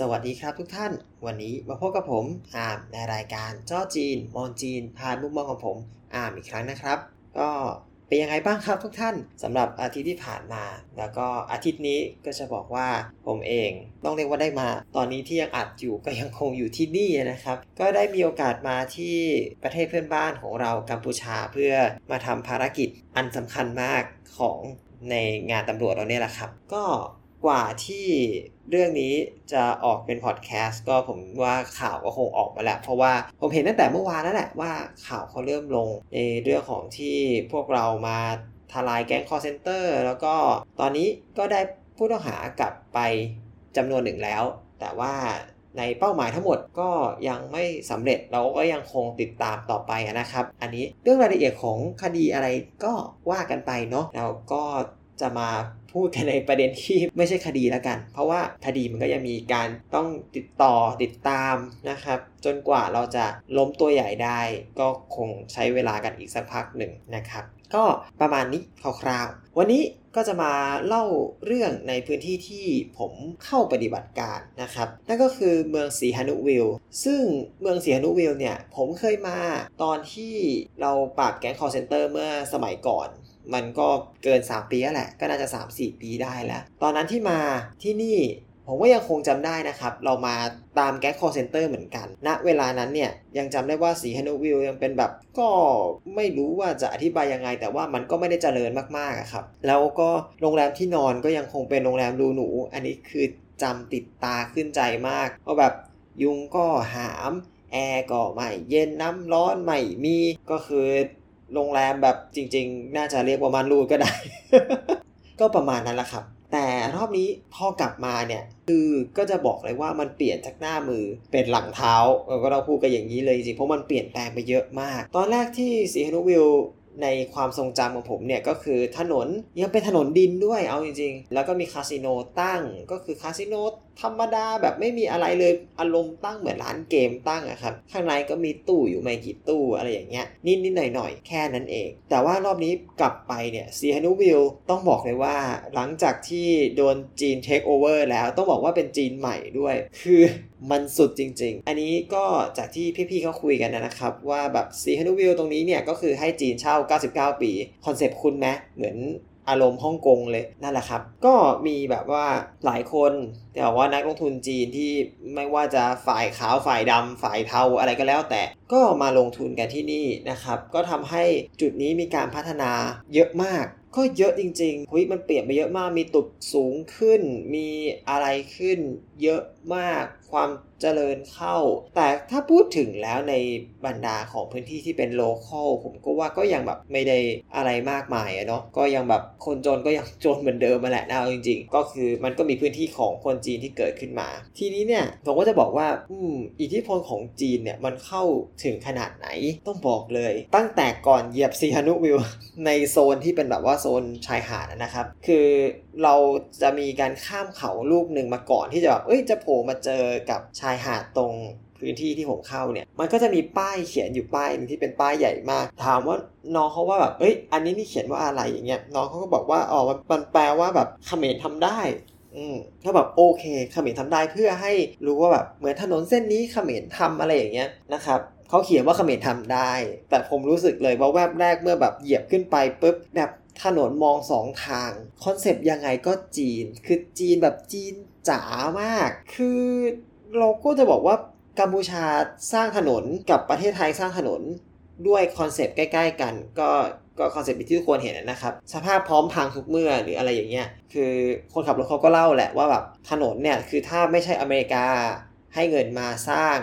สวัสดีครับทุกท่าน วันนี้มาพบกับผมอาร์มในรายการจ้อจีน มองจีน ผ่านมุมมองของผมอาร์มอีกครั้งนะครับ ก็เป็นยังไงบ้างครับทุกท่านสำหรับอาทิตย์ที่ผ่านมา แล้วก็อาทิตย์นี้ก็จะบอกว่าผมเองต้องเรียกว่าได้มา ตอนนี้ที่ยังอัดอยู่ก็ยังคงอยู่ที่นี่นะครับ ก็ได้มีโอกาสมาที่ประเทศเพื่อนบ้านของเรากัมพูชาเพื่อมาทำภารกิจอันสำคัญมากของในงานตำรวจเราเนี่ยแหละครับ ก็ กว่าที่เรื่องนี้จะออกเป็นพอดแคสต์ก็ผมว่าข่าวก็คงออกมาแล้วเพราะว่าผมเห็นตั้งแต่เมื่อวานแล้วแหละว่าข่าวเขาเริ่มลงในเรื่องของที่พวกเรามาทลายแก๊งคอลเซ็นเตอร์ แล้วก็ตอนนี้ก็ได้ผู้ต้องหากลับไปจำนวนหนึ่งแล้ว แต่ว่าในเป้าหมายทั้งหมดก็ยังไม่สำเร็จเราก็ยังคงติดตามต่อไปนะครับ อันนี้เรื่องรายละเอียดของคดีอะไรก็ว่ากันไปเนาะแล้วก็ จะมาพูดกันในประเด็นที่ไม่ใช่คดีแล้วกัน เพราะว่าคดีมันก็ยังมีการต้องติดต่อติดตามนะครับ จนกว่าเราจะล้มตัวใหญ่ได้ ก็คงใช้เวลากันอีกสักพักหนึ่งนะครับ ก็ประมาณนี้คร่าวๆวันนี้ก็จะมาเล่าเรื่องในพื้นที่ที่ผมเข้าปฏิบัติการนะครับ นั่นก็คือเมืองสีฮานุวิลซึ่งเมืองสีหนุวิลล์เนี่ยผมเคยมาตอนที่เราปราบแก๊งคอลเซ็นเตอร์เมื่อสมัยก่อน มันก็เกิน 3 ปีแล้วแหละ ก็น่าจะ 3-4 ปีได้แล้ว ตอนนั้นที่มาที่นี่ผมก็ยังคงจำได้นะครับ เรามาตามแก๊งคอลเซ็นเตอร์เหมือนกันณเวลานั้นเนี่ย ยังจำได้ว่าสีหนุวิลล์ยังเป็นแบบ ก็ไม่รู้ว่าจะอธิบายยังไง แต่ว่ามันก็ไม่ได้เจริญมากๆครับ แล้วก็โรงแรมที่นอนก็ยังคงเป็นโรงแรมรูหนู อันนี้คือจำติดตาขึ้นใจมากเพราะแบบยุงก็หาม แอร์ก็ไม่เย็นน้ำร้อนไม่มีก็คือ โรงแรมแบบจริง ๆ น่าจะเรียกว่ามันรูดก็ได้ ก็ประมาณนั้นแหละครับ แต่รอบนี้พอกลับมาเนี่ย คือก็จะบอกเลยว่ามันเปลี่ยนจากหน้ามือเป็นหลังเท้าเราก็เราพูดกันอย่างนี้เลยจริงเพราะมันเปลี่ยนแปลงไปเยอะมาก ตอนแรกที่ซีฮนุวิลในความทรงจำของผมเนี่ยก็คือถนนยังเป็นถนนดินด้วยเอาจริงๆ แล้วก็มีคาสิโนตั้งก็คือคาสิโน ธรรมดาแบบไม่มีอะไรเลยอารมณ์ตั้งเหมือนร้านเกมตั้งอะครับข้างในก็มีตู้อยู่ไม่กี่ตู้อะไรอย่างเงี้ยนิดนิดหน่อยหน่อยแค่นั้นเอง แต่ว่ารอบนี้กลับไปเนี่ยซีฮานุวิลต้องบอกเลยว่า หลังจากที่โดนจีนเทคโอเวอร์แล้วต้องบอกว่าเป็นจีนใหม่ด้วย คือมันสุดจริง ๆ อันนี้ก็จากที่พี่ๆเขาคุยกันนะครับ ว่าแบบซีฮานุวิลตรงนี้เนี่ยก็คือให้จีนเช่า 99 ปี คอนเซปต์คุณไหมเหมือน อารมณ์ฮ่องกงเลยนั่นแหละครับ ก็มีแบบว่าหลายคนแต่ว่านักลงทุนจีนที่ไม่ว่าจะฝ่ายขาวฝ่ายดำฝ่ายเทาอะไรก็แล้ว แต่ก็มาลงทุนกันที่นี่นะครับ ก็ทำให้จุดนี้มีการพัฒนาเยอะมาก ก็เยอะจริงๆคุยมันเปลี่ยนไปเยอะมากมีตุดสูงขึ้น มีอะไรขึ้นเยอะมากความ เจริญเข้า แต่ถ้าพูดถึงแล้วในบรรดาของพื้นที่ที่เป็น local ผมก็ว่าก็ยังแบบไม่ได้อะไรมากมายอะเนาะก็ยังแบบคนจนก็ยังจนเหมือนเดิมมาแหละนะจริง ๆ ก็คือมันก็มีพื้นที่ของคนจีนที่เกิดขึ้นมา ทีนี้เนี่ยผมก็จะบอกว่าอืมอิทธิพลของจีนเนี่ยมันเข้าถึงขนาดไหนต้องบอกเลย ตั้งแต่ก่อนเหยียบสีหนุวิลล์ในโซนที่เป็นแบบว่าโซนชายหาดนะครับ คือเราจะมีการข้ามเขาลูกหนึ่งมาก่อนที่จะแบบเอ้ยจะโผล่มาเจอกับชายหาดตรงพื้นที่ที่ผมเข้าเนี่ย มันก็จะมีป้ายเขียนอยู่ป้ายนึงที่เป็นป้ายใหญ่มาก ถามว่าน้องเขาว่าแบบ เอ้ย อันนี้นี่เขียนว่าอะไรอย่างเงี้ย น้องเขาก็บอกว่า อ๋อ มันแปลว่าแบบเขมรทำได้ อืมเขาแบบโอเคเขมรทำได้เพื่อให้รู้ว่าแบบเหมือนถนนเส้นนี้เขมรทำอะไรอย่างเงี้ยนะครับเขาเขียนว่าเขมรทำได้ แต่ผมรู้สึกเลยว่าแวบแรกเมื่อแบบเหยียบขึ้นไปปุ๊บแบบถนนมองสองทาง คอนเซปต์ยังไงก็จีน คือจีนแบบจีนจ๋ามาก คือ เราก็จะบอกว่ากัมพูชาสร้างถนนกับประเทศไทยสร้างถนนด้วยคอนเซปต์ใกล้ ๆ กัน ก็ก็คอนเซปต์ที่ทุกคนเห็นนะครับ สภาพพร้อมพังทุกเมื่อหรืออะไรอย่างเงี้ยคือคนขับรถเขาก็เล่าแหละว่าแบบถนนเนี่ยคือถ้าไม่ใช่อเมริกาให้เงินมาสร้าง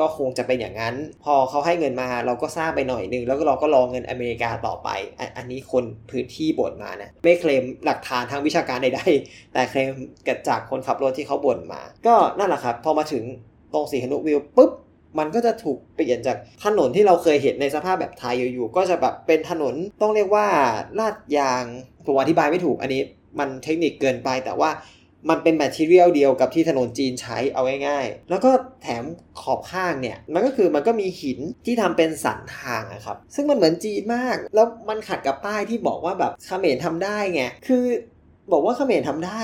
ก็คงจะเป็นอย่างนั้น พอเขาให้เงินมาเราก็สร้างไปหน่อยนึง แล้วก็เราก็รอเงินอเมริกาต่อไปอันนี้คนพื้นที่บ่นมานะไม่เคลมหลักฐานทางวิชาการใดๆแต่เคลมเกิดจากคนขับรถที่เขาบ่นมา ก็นั่นแหละครับ พอมาถึงตรงสีหนุวิลล์ปุ๊บมันก็จะถูกเปลี่ยนจากถนนที่เราเคยเห็นในสภาพแบบไทยอยู่ๆก็จะแบบเป็นถนนต้องเรียกว่าลาดยางผมอธิบายไม่ถูกอันนี้ มันเทคนิคเกินไปแต่ว่า มันเป็น material เดียวกับที่ถนนจีนใช้เอาง่ายๆ แล้วก็แถมขอบข้างเนี่ย มันก็คือมันก็มีหินที่ทำเป็นสันทางอะครับ ซึ่งมันเหมือนจีนมาก แล้วมันขัดกับป้ายที่บอกว่าแบบเขมรทำได้ไง คือบอกว่าเขมรทำได้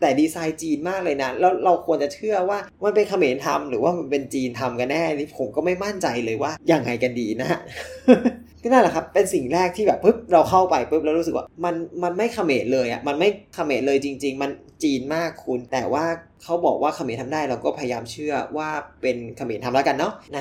แต่ดีไซน์จีนมากเลยนะ แล้วเราควรจะเชื่อว่ามันเป็นเขมรทำหรือว่ามันเป็นจีนทำกันแน่นี่ผมก็ไม่มั่นใจเลยว่ายังไงกันดีนะ ก็นั่นแหละครับ เป็นสิ่งแรกที่แบบปุ๊บเราเข้าไปปุ๊บแล้วรู้สึกว่า มันมันไม่เขมรเลยอะมันไม่เขมรเลยจริง ๆ มันจีนมากคุณ แต่ว่าเขาบอกว่าเขมรทำได้เราก็พยายามเชื่อว่าเป็นเขมรทำแล้วกันเนาะใน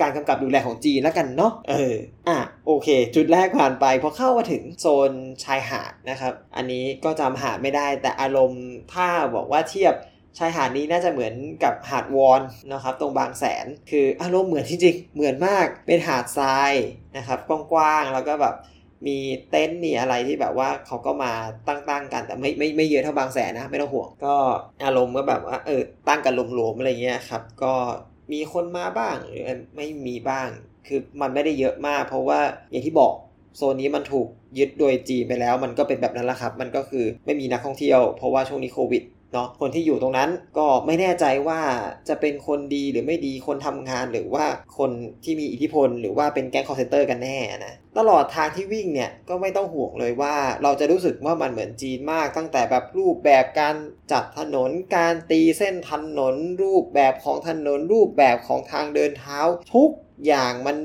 การกำกับดูแลของจีนแล้วกันเนาะเอออะโอเค จุดแรกผ่านไปพอเข้ามาถึงโซนชายหาดนะครับ อันนี้ก็จำหาดไม่ได้แต่อารมณ์ถ้าบอกว่าเทียบ ชายหาดนี้น่าจะเหมือนกับหาดวอนนะครับตรงบางแสน คืออารมณ์เหมือนจริงๆเหมือนมากเป็นหาดทรายนะครับกว้างๆแล้วก็แบบมีเต็นท์มีอะไรที่แบบว่าเขาก็มาตั้งๆกันแต่ไม่ไม่ไม่เยอะเท่าบางแสนนะไม่ต้องห่วง ก็อารมณ์ก็แบบว่าเออตั้งกันรวมๆอะไรเงี้ยครับก็มีคนมาบ้างหรือไม่มีบ้าง คือมันไม่ได้เยอะมาก เพราะว่าอย่างที่บอกโซนนี้มันถูกยึดโดยจีนไปแล้ว มันก็เป็นแบบนั้นแหละครับ มันก็คือไม่มีนักท่องเที่ยวเพราะว่าช่วงนี้โควิด เนาะคนที่อยู่ตรงนั้นก็ไม่แน่ใจว่าจะเป็นคนดีหรือไม่ดีคนทำงานหรือว่าคนที่มีอิทธิพล หรือว่าเป็นแก๊งคอลเซ็นเตอร์กันแน่นะตลอดทางที่วิ่งเนี่ยก็ไม่ต้องห่วงเลยว่าเราจะรู้สึกว่ามันเหมือนจีนมาก ตั้งแต่แบบรูปแบบการจัดถนนการตีเส้นถนน รูปแบบของถนน รูปแบบของทางเดินเท้า ทุกอย่างมัน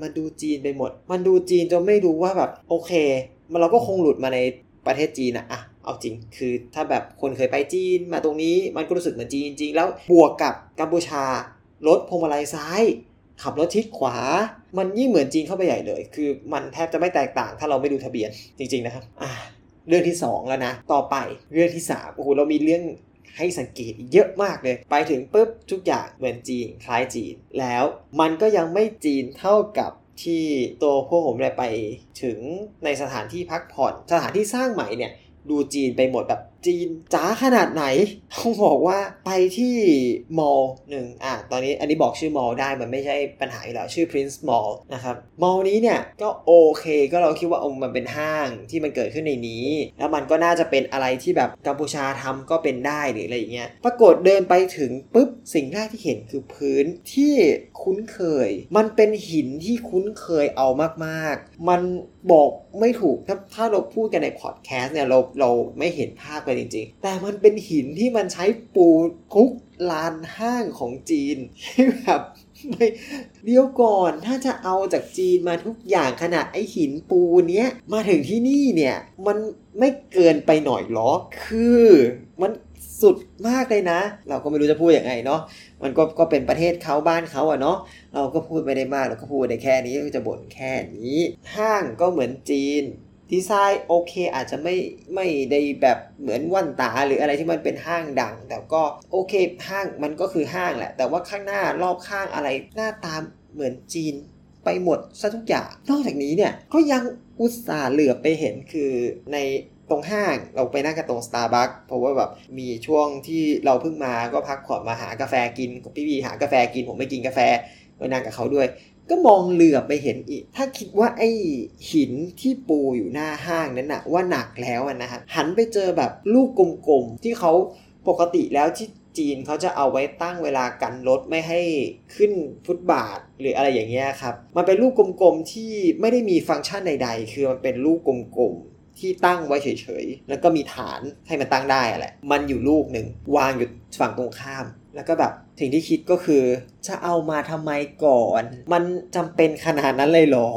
มันดูจีนไปหมด มันดูจีนจนไม่รู้ว่าแบบโอเค มันเราก็คงหลุดมาในประเทศจีนอะอะ เอาจริง คือถ้าแบบคนเคยไปจีนมาตรงนี้มันก็รู้สึกเหมือนจีนจริงแล้วบวกกับกัมพูชารถพวงมาลัยซ้าย ขับรถชิดขวา มันยิ่งเหมือนจีนเข้าไปใหญ่เลย คือมันแทบจะไม่แตกต่าง ถ้าเราไม่ดูทะเบียนจริง ๆนะครับอะเรื่องที่ 2 แล้วนะ ต่อไปเรื่องที่3โอ้โหเรามีเรื่องให้สังเกตเยอะมากเลย ไปถึงปุ๊บทุกอย่างเหมือนจีนคล้ายจีน แล้วมันก็ยังไม่จีนเท่ากับที่ตัวพวกผมไปถึงในสถานที่พักผ่อน สถานที่สร้างใหม่เนี่ย ดูจีนไปหมดแบบ จีนจ๋าขนาดไหน ต้องบอกว่าไปที่มอลหนึ่งอะตอนนี้อันนี้บอกชื่อมอลได้มันไม่ใช่ปัญหาอยู่แล้วชื่อ Prince Mall นะครับมอลนี้เนี่ยก็โอเคก็เราคิดว่าองมันเป็นห้างที่มันเกิดขึ้นในนี้ แล้วมันก็น่าจะเป็นอะไรที่แบบกัมพูชาทำก็เป็นได้หรืออะไรอย่างเงี้ยปรากฏเดินไปถึงปุ๊บสิ่งแรกที่เห็นคือพื้นที่คุ้นเคย มันเป็นหินที่คุ้นเคยเอามากๆ มันบอกไม่ถูกถ้าถ้าเราพูดกันในพอดแคสต์เนี่ยเราเราไม่เห็นภาพกันจริง ๆ แต่มันเป็นหินที่มันใช้ปูทุกลานห้างของจีนที่แบบไม่เดี๋ยวก่อนถ้าจะเอาจากจีนมาทุกอย่างขนาดไอหินปูเนี้ยมาถึงที่นี่เนี่ยมันไม่เกินไปหน่อยหรอ คือมันสุดมากเลยนะ เราก็ไม่รู้จะพูดยังไงเนาะมันก็ก็เป็นประเทศเขาบ้านเขาอะเนาะเราก็พูดไม่ได้มากเราก็พูดได้แค่นี้ก็จะบ่นแค่นี้ ห้างก็เหมือนจีน ดีไซน์โอเคอาจจะไม่ไม่ได้แบบเหมือนวันตาหรืออะไรที่มันเป็นห้างดัง แต่ก็โอเคห้างมันก็คือห้างแหละ แต่ว่าข้างหน้ารอบข้างอะไรหน้าตามเหมือนจีนไปหมดซะทุกอย่าง นอกจากนี้เนี่ยก็ยังอุตส่าห์เหลือไปเห็นคือในตรงห้างเราไปนั่งกันตรง Starbucks เพราะว่าแบบมีช่วงที่เราเพิ่งมาก็พักผ่อนมาหากาแฟกินพี่บีหากาแฟกินผมไม่กินกาแฟไปนั่งกับเขาด้วย ก็มองเหลือไปเห็นอีก ถ้าคิดว่าไอ้หินที่ปูอยู่หน้าห้างนั้นนะว่าหนักแล้วนะฮะหันไปเจอแบบลูกกลมๆที่เขาปกติแล้วที่จีนเขาจะเอาไว้ตั้งเวลากันรถไม่ให้ขึ้นฟุตบาทหรืออะไรอย่างเงี้ยครับ มันเป็นลูกกลมๆที่ไม่ได้มีฟังก์ชันใดๆ คือมันเป็นลูกกลมๆที่ตั้งไว้เฉยๆ แล้วก็มีฐานให้มันตั้งได้แหละ มันอยู่ลูกหนึ่งวางอยู่ฝั่งตรงข้าม แล้วก็แบบสิ่งที่คิดก็คือจะเอามาทำไมก่อน มันจำเป็นขนาดนั้นเลยหรอ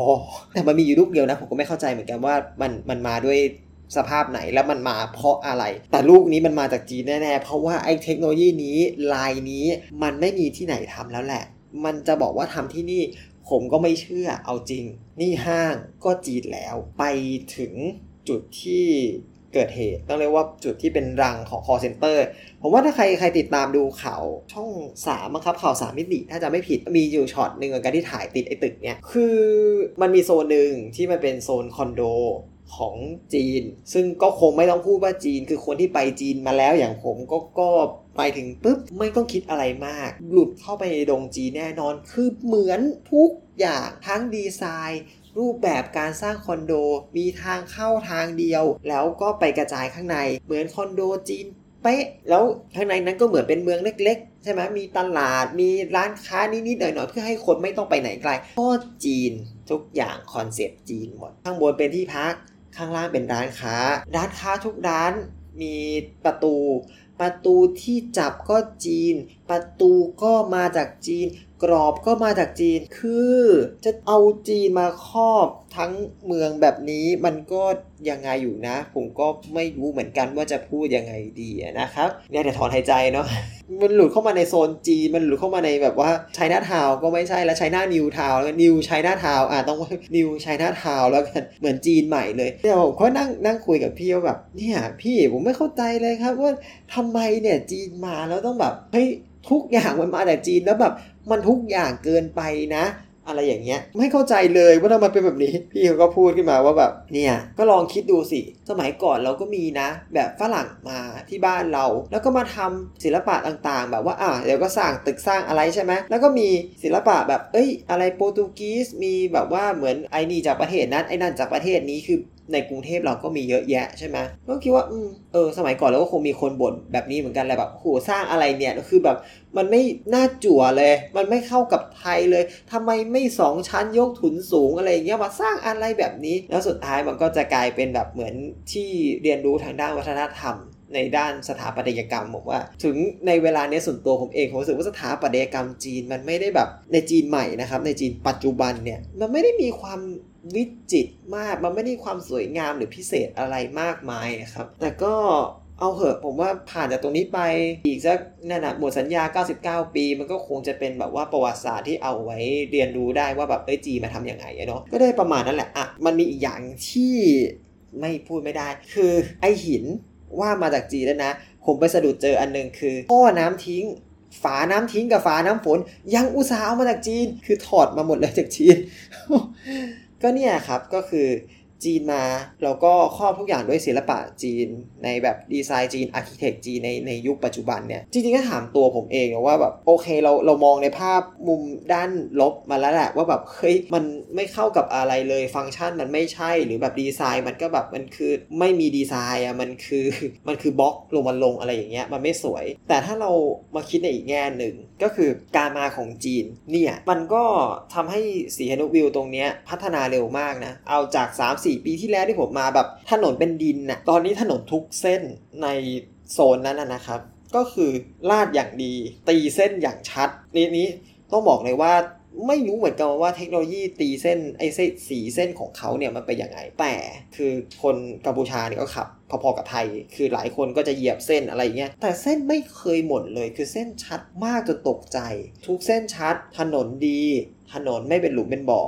แต่มันมีอยู่ลูกเดียวนะ ผมก็ไม่เข้าใจเหมือนกันว่ามันมันมาด้วยสภาพไหนแล้วมันมาเพราะอะไร แต่ลูกนี้มันมาจากจีนแน่ๆ เพราะว่าไอ้เทคโนโลยีนี้ลายนี้มันไม่มีที่ไหนทำแล้วแหละ มันจะบอกว่าทำที่นี่ผมก็ไม่เชื่อเอาจริง นี่ห้างก็จีนแล้ว ไปถึงจุดที่ เกิดเหตุต้องเรียกว่าจุดที่เป็นรังของ call center ผมว่าถ้าใครใครติดตามดูข่าวช่องสามครับข่าวสามมิติถ้าจะไม่ผิดมีอยู่ช็อตหนึ่งกันที่ถ่ายติดไอ้ตึกเนี้ยคือมันมีโซนหนึ่งที่มันเป็นโซนคอนโดของจีน ซึ่งก็คงไม่ต้องพูดว่าจีน คือคนที่ไปจีนมาแล้วอย่างผมก็ก็ไปถึงปุ๊บไม่ต้องคิดอะไรมาก หลุดเข้าไปในดงจีนแน่นอน คือเหมือนทุกอย่างทั้งดีไซน์ รูปแบบการสร้างคอนโดมีทางเข้าทางเดียว แล้วก็ไปกระจายข้างใน เหมือนคอนโดจีนเป๊ะ แล้วข้างในนั้นก็เหมือนเป็นเมืองเล็ก ๆ ใช่ไหมมีตลาดมีร้านค้านิดๆหน่อยๆเพื่อให้คนไม่ต้องไปไหนไกลก็จีนทุกอย่างคอนเซ็ปต์จีนหมด ข้างบนเป็นที่พักข้างล่างเป็นร้านค้า ร้านค้าทุกร้านมีประตู ประตูที่จับก็จีน ประตูก็มาจากจีน กรอบก็มาจากจีน คือจะเอาจีนมาครอบทั้งเมืองแบบนี้มันก็ยังไงอยู่นะ ผมก็ไม่รู้เหมือนกันว่าจะพูดยังไงดีนะครับเนี่ยเดี๋ยวถอนหายใจเนาะมันหลุดเข้ามาในโซนจีนมันหลุดเข้ามาในแบบว่าไชน่าทาวก็ไม่ใช่แล้วไชน่านิวทาวแล้วนิวไชน่าทาวอะต้องว่านิวไชน่าทาวแล้วกันเหมือนจีนใหม่เลยเดี๋ยวผมก็นั่งนั่งคุยกับพี่ว่าแบบเนี่ยพี่ผมไม่เข้าใจเลยครับว่าทำไมเนี่ยจีนมาแล้วต้องแบบเฮ้ย ทุกอย่างมันมาแต่จีนแล้วแบบมันทุกอย่างเกินไปนะอะไรอย่างเงี้ยไม่เข้าใจเลยว่าทำไมเป็นแบบนี้ พี่เขาก็พูดขึ้นมาว่าแบบเนี่ยก็ลองคิดดูสิ สมัยก่อนเราก็มีนะ แบบฝรั่งมาที่บ้านเรา แล้วก็มาทำศิลปะต่างๆ แบบว่าอะเดี๋ยวก็สร้างตึกสร้างอะไรใช่ไหมแล้วก็มีศิลปะแบบเอ้ย อะไรโปรตุเกสมีแบบว่าเหมือนไอ้นี่จากประเทศนั้นไอ้นั่นจากประเทศนี้คือ ในกรุงเทพเราก็มีเยอะแยะใช่ไหมก็คิดว่าอเออสมัยก่อนเราก็คงมีคนบ่นแบบนี้เหมือนกันแหละแบบโหสร้างอะไรเนี่ยคือแบบมันไม่น่าจั่วเลย มันไม่เข้ากับไทยเลยทำไมไม่สองชั้นยกถุนสูงอะไรอย่างเงี้ยมาสร้างอะไรแบบนี้ แล้วสุดท้ายมันก็จะกลายเป็นแบบเหมือนที่เรียนรู้ทางด้านวัฒนธรรม ในด้านสถาปัตยกรรมบอกว่า ถึงในเวลานี้ส่วนตัวผมเองผมรู้สึกว่าสถาปัตยกรรมจีนมันไม่ได้แบบในจีนใหม่นะครับ ในจีนปัจจุบันเนี่ยมันไม่ได้มีความวิจิตรมากมันไม่ได้ความสวยงามหรือพิเศษอะไรมากมายนะครับ แต่ก็เอาเหอะผมว่าผ่านจากตรงนี้ไปอีกสักนั่นนะหมดสัญญา 99 ปี มันก็คงจะเป็นแบบว่าประวัติศาสตร์ที่เอาไว้เรียนรู้ได้ว่าแบบเอ้ยจีมาทำยังไงเนาะก็ได้ประมาณนั้นแหละอะมันมีอีกอย่างที่ไม่พูดไม่ได้ คือไอหิน ว่ามาจากจีนแล้วนะ ผมไปสะดุดเจออันนึงคือท่อน้ำทิ้ง ฝาน้ำทิ้งกับฝาน้ำฝน ยังอุตสาห์เอามาจากจีน คือถอดมาหมดเลยจากจีน ก็เนี่ยครับก็คือ จีนมาเราก็ครอบทุกอย่างด้วยศิลปะจีน ในแบบดีไซน์จีน architect จีนในในยุคปัจจุบันเนี่ย จริงๆก็ถามตัวผมเองว่าแบบโอเคเราเรามองในภาพมุมด้านลบมาแล้วแหละว่าแบบเฮ้ยมันไม่เข้ากับอะไรเลยฟังก์ชันมันไม่ใช่หรือแบบดีไซน์มันก็แบบมันคือไม่มีดีไซน์อะมันคือมันคือบล็อกลงมาลงอะไรอย่างเงี้ยมันไม่สวย แต่ถ้าเรามาคิดในอีกแง่หนึ่ง ก็คือการมาของจีนเนี่ยมันก็ทำให้สีเฮนุวิวตรงเนี้ยพัฒนาเร็วมากนะ เอาจาก 3 4 ปีที่แล้วที่ผมมาแบบถนนเป็นดินนะ่ะตอนนี้ถนนทุกเส้นในโซนนั้นนะนะครับ ก็คือลาดอย่างดี ตีเส้นอย่างชัดนี้นี้ต้องบอกเลยว่า ไม่รู้เหมือนกันว่าเทคโนโลยีตีเส้นไอ้เส้นสีเส้นของเขาเนี่ยมันเป็นยังไง แต่คือคนกัมพูชาเนี่ยก็ขับพอๆกับไทย คือหลายคนก็จะเหยียบเส้นอะไรเงี้ย แต่เส้นไม่เคยหมดเลย คือเส้นชัดมากจนตกใจ ทุกเส้นชัด ถนนดี ถนนไม่เป็นหลุมเป็นบ่อ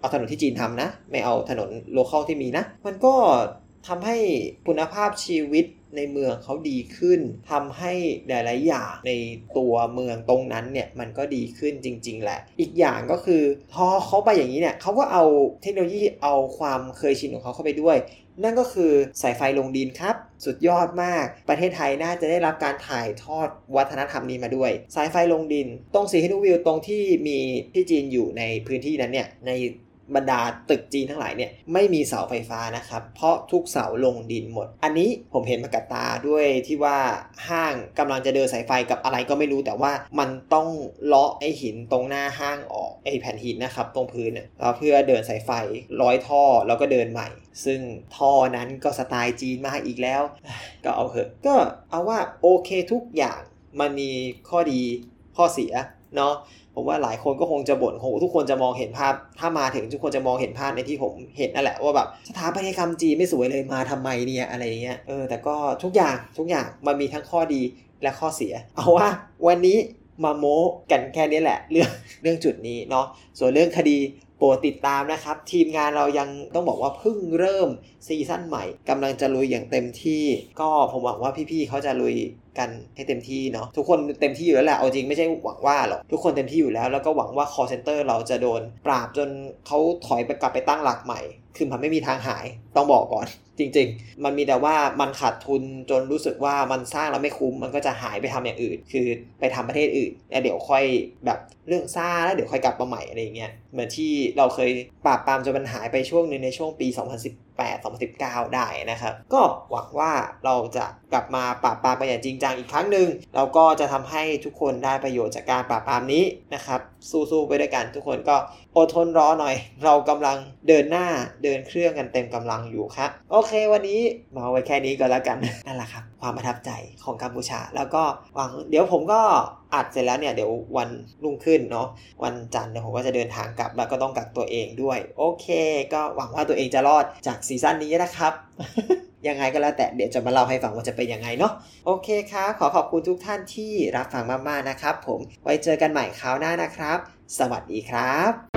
เอาถนนที่จีนทำนะ ไม่เอาถนนโลเคอลที่มีนะ มันก็ทำให้คุณภาพชีวิต ในเมืองเขาดีขึ้นทำให้หลาย ๆ อย่างในตัวเมืองตรงนั้นเนี่ยมันก็ดีขึ้นจริง ๆ แหละ อีกอย่างก็คือพอเขาไปอย่างนี้เนี่ยเขาก็เอาเทคโนโลยีเอาความเคยชินของเขาเข้าไปด้วย นั่นก็คือสายไฟลงดินครับ สุดยอดมาก ประเทศไทยน่าจะได้รับการถ่ายทอดวัฒนธรรมนี้มาด้วย สายไฟลงดิน ตรงสีฮินูวิวตรงที่มีที่จีนอยู่ในพื้นที่นั้นเนี่ยใน บรรดาตึกจีนทั้งหลายเนี่ยไม่มีเสาไฟฟ้านะครับ เพราะทุกเสาลงดินหมด อันนี้ผมเห็นมากับตาด้วยที่ว่าห้างกำลังจะเดินสายไฟกับอะไรก็ไม่รู้แต่ว่ามันต้องเลาะไอหินตรงหน้าห้างออกไอแผ่นหินนะครับตรงพื้นเพื่อเดินสายไฟร้อยท่อแล้วก็เดินใหม่ ซึ่งท่อนั้นก็สไตล์จีนมาอีกแล้ว ก็เอาเถอะก็เอาว่าโอเคทุกอย่างมันมีข้อดีข้อเสียเนาะ ผมว่าหลายคนก็คงจะบ่นโหทุกคนจะมองเห็นภาพ ถ้ามาถึงทุกคนจะมองเห็นภาพในที่ผมเห็นนั่นแหละว่าแบบสถาปัตยกรรมจีนไม่สวยเลยมาทำไมเนี่ยอะไรเงี้ยเออแต่ก็ทุกอย่างทุกอย่างมันมีทั้งข้อดีและข้อเสีย เอาว่าวันนี้มาโม้กันแค่นี้แหละ เรื่องเรื่องจุดนี้เนาะส่วนเรื่องคดีโปรดติดตามนะครับ ทีมงานเรายังต้องบอกว่าเพิ่งเริ่มซีซั่นใหม่กำลังจะลุยอย่างเต็มที่ ก็ผมหวังว่าพี่ๆเขาจะลุย กันให้เต็มที่เนาะทุกคนเต็มที่อยู่แล้วแหละเอาจริงไม่ใช่หวังว่าหรอกทุกคนเต็มที่อยู่แล้ว แล้วก็หวังว่า call center เราจะโดน ปราบจนเขาถอยไปกลับไปตั้งหลักใหม่ คือมันไม่มีทางหายต้องบอกก่อน จริง ๆ มันมีแต่ว่ามันขาดทุนจนรู้สึกว่ามันสร้างแล้วไม่คุ้ม มันก็จะหายไปทำอย่างอื่น คือไปทำประเทศอื่นแล้วเดี๋ยวค่อยแบบเรื่องซ่าแล้วเดี๋ยวค่อยกลับมาใหม่อะไรเงี้ยเหมือนที่เราเคยปราบปรามจนมันหายไปช่วงหนึ่งในช่วงปี 2018 2019 ได้นะครับ ก็หวังว่าเราจะกลับมาปราบปรามไปอย่างจริงจังอีกครั้งหนึ่งเราก็จะทำให้ทุกคนได้ประโยชน์จากการปราบปรามนี้นะครับสู้ๆไปด้วยกัน ทุกคนก็อดทนรอหน่อย เรากำลังเดินหน้าเดินเครื่องกันเต็มกำลังอยู่ครับโอเค วันนี้มาไว้แค่นี้ก็แล้วกันนั่นแหละครับ ความประทับใจของกัมพูชา แล้วก็หวังเดี๋ยวผมก็อัดเสร็จแล้วเนี่ยเดี๋ยววันรุ่งขึ้นเนาะวันจันทร์เนี่ยผมก็จะเดินทางกลับแล้วก็ต้องกักตัวเองด้วย โอเค ก็หวังว่าตัวเองจะรอดจากซีซั่นนี้นะครับ ยังไงก็แล้วแต่เดี๋ยวจะมาเล่าให้ฟังว่าจะเป็นยังไงเนาะโอเคครับขอขอบคุณทุกท่านที่รับฟังมากๆนะครับ ผมไว้เจอกันใหม่คราวหน้านะครับ สวัสดีครับ